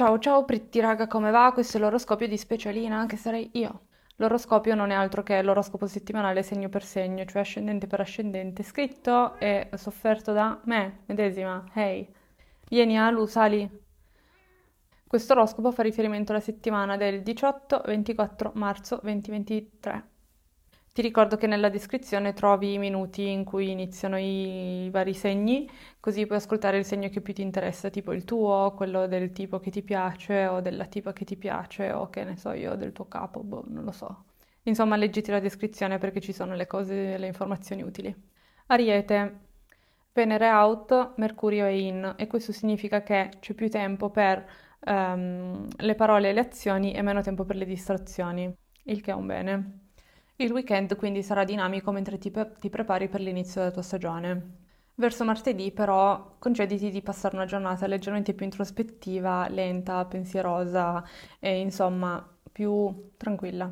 Ciao ciao Pritti raga, come va? Questo è l'oroscopio di Specialina, che sarei io. L'oroscopio non è altro che l'oroscopo settimanale segno per segno, cioè ascendente per ascendente, scritto e sofferto da me, medesima. Hey, vieni Alu, sali. Questo oroscopo fa riferimento alla settimana del 18-24 marzo 2023. Ti ricordo che nella descrizione trovi i minuti in cui iniziano i vari segni, così puoi ascoltare il segno che più ti interessa, tipo il tuo, quello del tipo che ti piace o della tipa che ti piace o che ne so io, del tuo capo, boh, non lo so. Insomma, leggiti la descrizione perché ci sono le cose, le informazioni utili. Ariete, Venere out, Mercurio è in e questo significa che c'è più tempo per um, le parole e le azioni e meno tempo per le distrazioni, il che è un bene. Il weekend quindi sarà dinamico mentre ti, pre- ti prepari per l'inizio della tua stagione. Verso martedì però concediti di passare una giornata leggermente più introspettiva, lenta, pensierosa e insomma più tranquilla.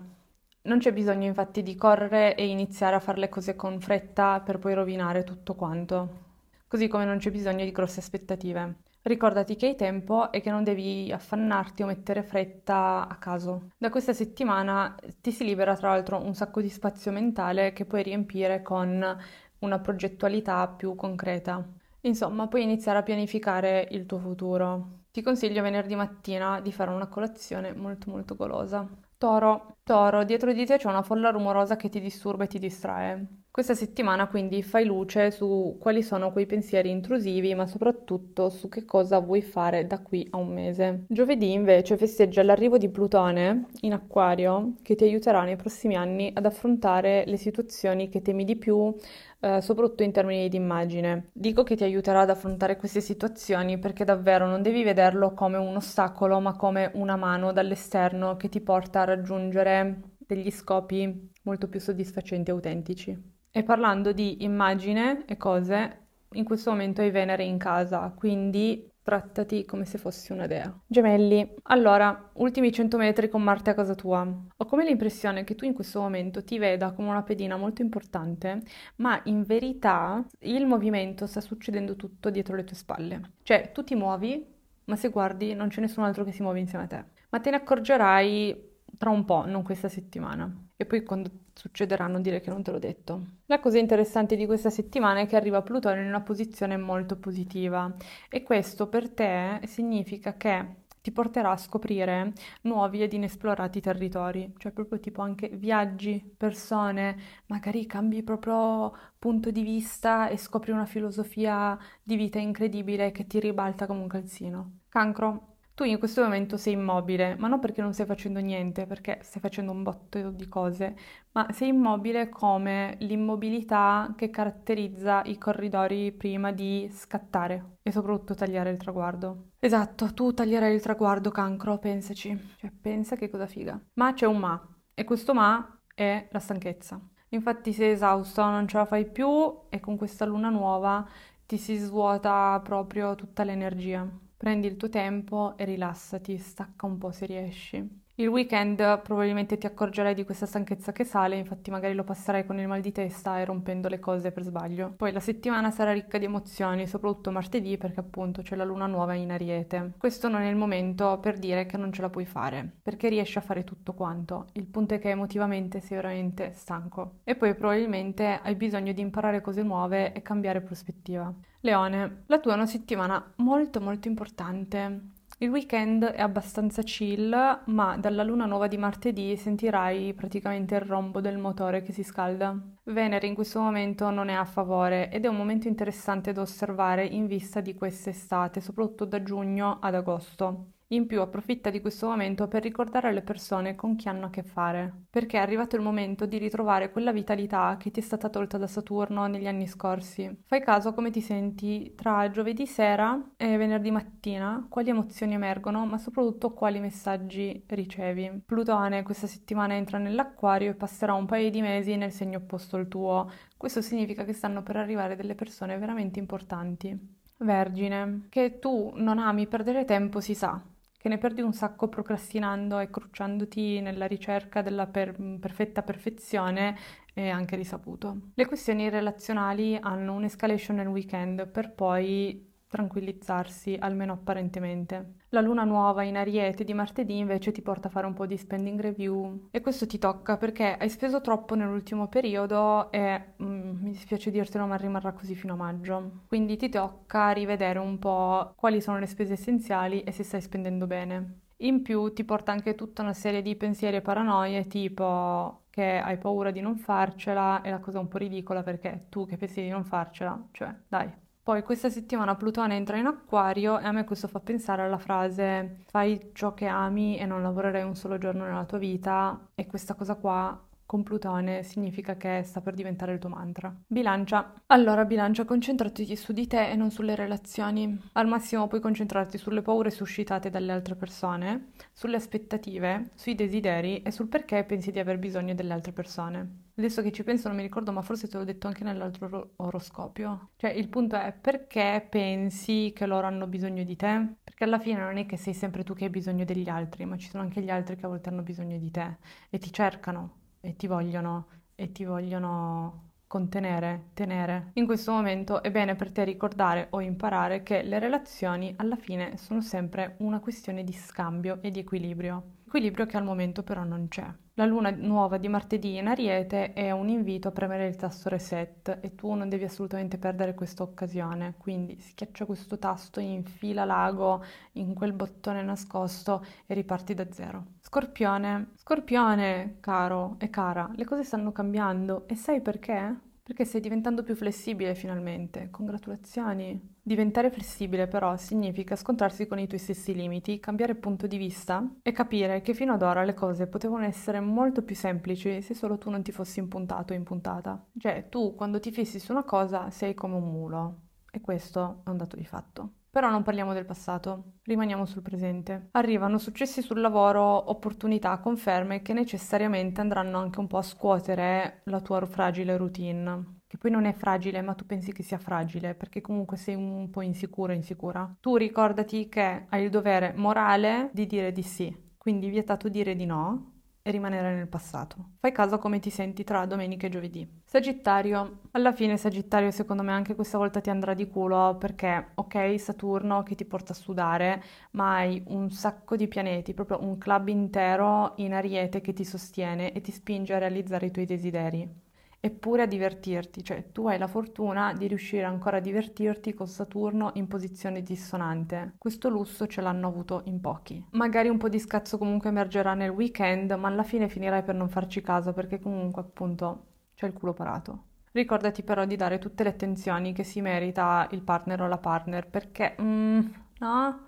Non c'è bisogno infatti di correre e iniziare a fare le cose con fretta per poi rovinare tutto quanto. Così come non c'è bisogno di grosse aspettative. Ricordati che hai tempo e che non devi affannarti o mettere fretta a caso. Da questa settimana ti si libera tra l'altro un sacco di spazio mentale che puoi riempire con una progettualità più concreta. Insomma, puoi iniziare a pianificare il tuo futuro. Ti consiglio venerdì mattina di fare una colazione molto molto golosa. Toro, Toro, dietro di te c'è una folla rumorosa che ti disturba e ti distrae. Questa settimana quindi fai luce su quali sono quei pensieri intrusivi, ma soprattutto su che cosa vuoi fare da qui a un mese. Giovedì invece festeggia l'arrivo di Plutone in Acquario che ti aiuterà nei prossimi anni ad affrontare le situazioni che temi di più, eh, soprattutto in termini di immagine. Dico che ti aiuterà ad affrontare queste situazioni perché davvero non devi vederlo come un ostacolo, ma come una mano dall'esterno che ti porta a raggiungere degli scopi molto più soddisfacenti e autentici. E parlando di immagine e cose, in questo momento hai Venere in casa, quindi trattati come se fossi una dea. Gemelli, allora, ultimi 100 metri con Marte a casa tua. Ho come l'impressione che tu in questo momento ti veda come una pedina molto importante, ma in verità il movimento sta succedendo tutto dietro le tue spalle. Cioè, tu ti muovi, ma se guardi non c'è nessun altro che si muove insieme a te. Ma te ne accorgerai tra un po', non questa settimana. E poi quando succederà non dire che non te l'ho detto. La cosa interessante di questa settimana è che arriva Plutone in una posizione molto positiva e questo per te significa che ti porterà a scoprire nuovi ed inesplorati territori, cioè proprio tipo anche viaggi, persone, magari cambi proprio punto di vista e scopri una filosofia di vita incredibile che ti ribalta come un calzino. Cancro, tu in questo momento sei immobile, ma non perché non stai facendo niente, perché stai facendo un botto di cose, ma sei immobile come l'immobilità che caratterizza i corridori prima di scattare e soprattutto tagliare il traguardo. Esatto, tu taglierai il traguardo, cancro, pensaci. Cioè, pensa che cosa figa. Ma c'è un ma, e questo ma è la stanchezza. Infatti sei esausto, non ce la fai più e con questa luna nuova ti si svuota proprio tutta l'energia. Prendi il tuo tempo e rilassati, stacca un po' se riesci. Il weekend probabilmente ti accorgerai di questa stanchezza che sale, infatti magari lo passerai con il mal di testa e rompendo le cose per sbaglio. Poi la settimana sarà ricca di emozioni, soprattutto martedì perché appunto c'è la luna nuova in Ariete. Questo non è il momento per dire che non ce la puoi fare, perché riesci a fare tutto quanto. Il punto è che emotivamente sei veramente stanco. E poi probabilmente hai bisogno di imparare cose nuove e cambiare prospettiva. Leone, la tua è una settimana molto molto importante. Il weekend è abbastanza chill, ma dalla luna nuova di martedì sentirai praticamente il rombo del motore che si scalda. Venere in questo momento non è a favore ed è un momento interessante da osservare in vista di quest'estate, soprattutto da giugno ad agosto. In più approfitta di questo momento per ricordare alle persone con chi hanno a che fare, perché è arrivato il momento di ritrovare quella vitalità che ti è stata tolta da Saturno negli anni scorsi. Fai caso come ti senti tra giovedì sera e venerdì mattina, quali emozioni emergono, ma soprattutto quali messaggi ricevi. Plutone questa settimana entra nell'acquario e passerà un paio di mesi nel segno opposto al tuo. Questo significa che stanno per arrivare delle persone veramente importanti. Vergine, che tu non ami perdere tempo si sa, che ne perdi un sacco procrastinando e crucciandoti nella ricerca della per- perfetta perfezione è anche risaputo. Le questioni relazionali hanno un'escalation nel weekend per poi tranquillizzarsi, almeno apparentemente. La luna nuova in Ariete di martedì invece ti porta a fare un po' di spending review e questo ti tocca perché hai speso troppo nell'ultimo periodo e mm, mi dispiace dirtelo ma rimarrà così fino a maggio. Quindi ti tocca rivedere un po' quali sono le spese essenziali e se stai spendendo bene. In più ti porta anche tutta una serie di pensieri e paranoie tipo che hai paura di non farcela e la cosa un po' ridicola perché tu che pensi di non farcela, cioè dai, poi questa settimana Plutone entra in acquario e a me questo fa pensare alla frase fai ciò che ami e non lavorerai un solo giorno nella tua vita e questa cosa qua con Plutone significa che sta per diventare il tuo mantra. Bilancia. Allora, bilancia, concentrati su di te e non sulle relazioni. Al massimo puoi concentrarti sulle paure suscitate dalle altre persone, sulle aspettative, sui desideri e sul perché pensi di aver bisogno delle altre persone. Adesso che ci penso non mi ricordo, ma forse te l'ho detto anche nell'altro ro- oroscopio. Cioè, il punto è perché pensi che loro hanno bisogno di te? Perché alla fine non è che sei sempre tu che hai bisogno degli altri, ma ci sono anche gli altri che a volte hanno bisogno di te e ti cercano e ti vogliono, e ti vogliono contenere, tenere. In questo momento è bene per te ricordare o imparare che le relazioni alla fine sono sempre una questione di scambio e di equilibrio. Equilibrio che al momento però non c'è. La luna nuova di martedì in Ariete è un invito a premere il tasto reset e tu non devi assolutamente perdere questa occasione. Quindi schiaccia questo tasto, infila l'ago in quel bottone nascosto e riparti da zero. Scorpione, Scorpione, caro e cara, le cose stanno cambiando e sai perché? Perché stai diventando più flessibile finalmente. Congratulazioni. Diventare flessibile però significa scontrarsi con i tuoi stessi limiti, cambiare punto di vista e capire che fino ad ora le cose potevano essere molto più semplici se solo tu non ti fossi impuntato o impuntata. Cioè, tu quando ti fissi su una cosa sei come un mulo. E questo è un dato di fatto. Però non parliamo del passato, rimaniamo sul presente. Arrivano successi sul lavoro, opportunità, conferme che necessariamente andranno anche un po' a scuotere la tua fragile routine. Che poi non è fragile, ma tu pensi che sia fragile, perché comunque sei un po' insicuro, insicura. Tu ricordati che hai il dovere morale di dire di sì, quindi vietato dire di no, e rimanere nel passato. Fai caso a come ti senti tra domenica e giovedì. Sagittario. Alla fine Sagittario secondo me anche questa volta ti andrà di culo perché ok Saturno che ti porta a sudare ma hai un sacco di pianeti, proprio un club intero in ariete che ti sostiene e ti spinge a realizzare i tuoi desideri eppure a divertirti, cioè tu hai la fortuna di riuscire ancora a divertirti con Saturno in posizione dissonante. Questo lusso ce l'hanno avuto in pochi. Magari un po' di scazzo comunque emergerà nel weekend, ma alla fine finirai per non farci caso perché comunque appunto c'è il culo parato. Ricordati però di dare tutte le attenzioni che si merita il partner o la partner perché, mm, no,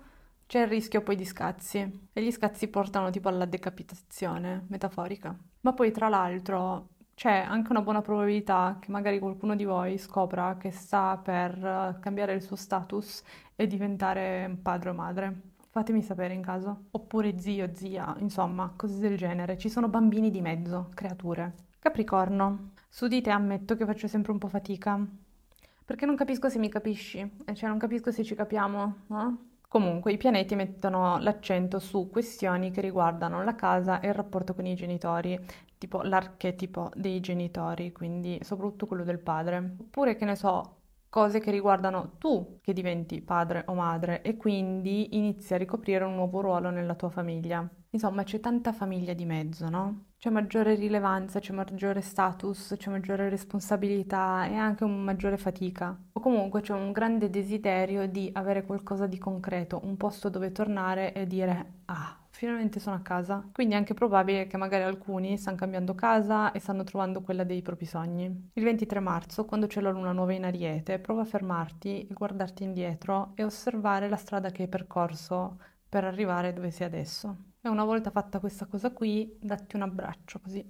c'è il rischio poi di scazzi e gli scazzi portano tipo alla decapitazione metaforica. Ma poi tra l'altro c'è anche una buona probabilità che magari qualcuno di voi scopra che sta per eh, cambiare il suo status e diventare padre o madre. Fatemi sapere in caso. Oppure zio, zia, insomma, cose del genere. Ci sono bambini di mezzo, creature. Capricorno. Su di te ammetto che faccio sempre un po' fatica. Perché non capisco se mi capisci. Cioè, non capisco se ci capiamo, no? Comunque i pianeti mettono l'accento su questioni che riguardano la casa e il rapporto con i genitori, tipo l'archetipo dei genitori, quindi soprattutto quello del padre. Oppure che ne so, cose che riguardano tu che diventi padre o madre e quindi inizi a ricoprire un nuovo ruolo nella tua famiglia. Insomma, c'è tanta famiglia di mezzo, no? C'è maggiore rilevanza, c'è maggiore status, c'è maggiore responsabilità e anche una maggiore fatica. O comunque c'è un grande desiderio di avere qualcosa di concreto, un posto dove tornare e dire ah, finalmente sono a casa. Quindi è anche probabile che magari alcuni stanno cambiando casa e stanno trovando quella dei propri sogni. Il 23 marzo, quando c'è la luna nuova in Ariete, prova a fermarti e guardarti indietro e osservare la strada che hai percorso per arrivare dove sei adesso. E una volta fatta questa cosa qui, datti un abbraccio così.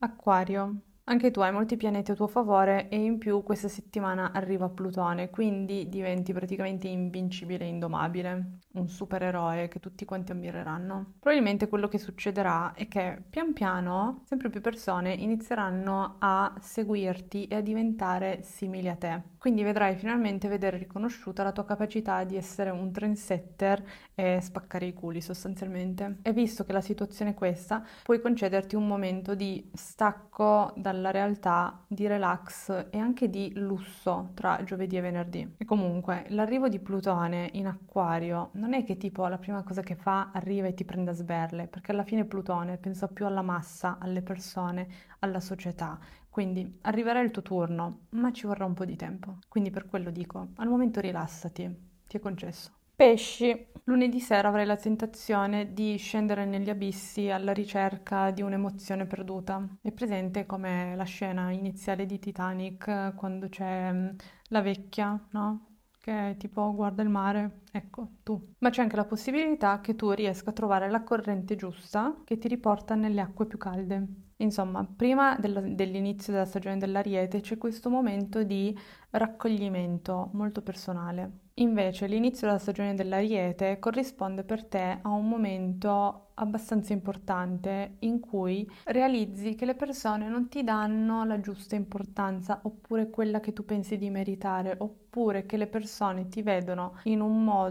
Acquario. Anche tu hai molti pianeti a tuo favore e in più questa settimana arriva Plutone, quindi diventi praticamente invincibile e indomabile, un supereroe che tutti quanti ammireranno. Probabilmente quello che succederà è che pian piano sempre più persone inizieranno a seguirti e a diventare simili a te. Quindi vedrai finalmente vedere riconosciuta la tua capacità di essere un trendsetter e spaccare i culi sostanzialmente. E visto che la situazione è questa, puoi concederti un momento di stacco dalla realtà, di relax e anche di lusso tra giovedì e venerdì. E comunque, l'arrivo di Plutone in acquario non è che tipo la prima cosa che fa arriva e ti prende a sberle, perché alla fine Plutone pensa più alla massa, alle persone, alla società. Quindi arriverà il tuo turno, ma ci vorrà un po' di tempo. Quindi per quello dico, al momento rilassati, ti è concesso. Pesci. Lunedì sera avrai la tentazione di scendere negli abissi alla ricerca di un'emozione perduta. È presente come la scena iniziale di Titanic quando c'è mm, la vecchia, no? Che tipo guarda il mare, ecco tu. Ma c'è anche la possibilità che tu riesca a trovare la corrente giusta che ti riporta nelle acque più calde. Insomma, prima del, dell'inizio della stagione dell'Ariete c'è questo momento di raccoglimento molto personale. Invece l'inizio della stagione dell'Ariete corrisponde per te a un momento abbastanza importante in cui realizzi che le persone non ti danno la giusta importanza oppure quella che tu pensi di meritare oppure che le persone ti vedono in un modo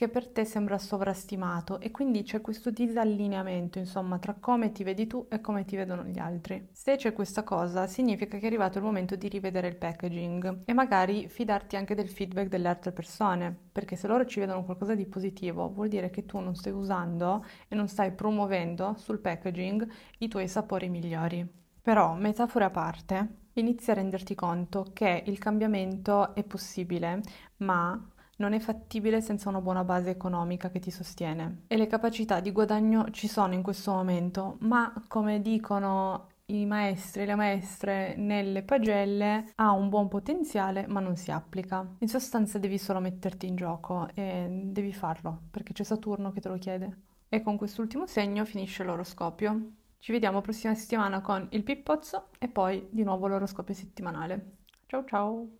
che per te sembra sovrastimato e quindi c'è questo disallineamento, insomma, tra come ti vedi tu e come ti vedono gli altri. Se c'è questa cosa, significa che è arrivato il momento di rivedere il packaging e magari fidarti anche del feedback delle altre persone, perché se loro ci vedono qualcosa di positivo, vuol dire che tu non stai usando e non stai promuovendo sul packaging i tuoi sapori migliori. Però, metafore a parte, inizia a renderti conto che il cambiamento è possibile, ma non è fattibile senza una buona base economica che ti sostiene. E le capacità di guadagno ci sono in questo momento, ma come dicono i maestri e le maestre nelle pagelle ha un buon potenziale ma non si applica. In sostanza devi solo metterti in gioco e devi farlo perché c'è Saturno che te lo chiede. E con quest'ultimo segno finisce l'oroscopio. Ci vediamo prossima settimana con il Pippozzo e poi di nuovo l'oroscopio settimanale. Ciao ciao!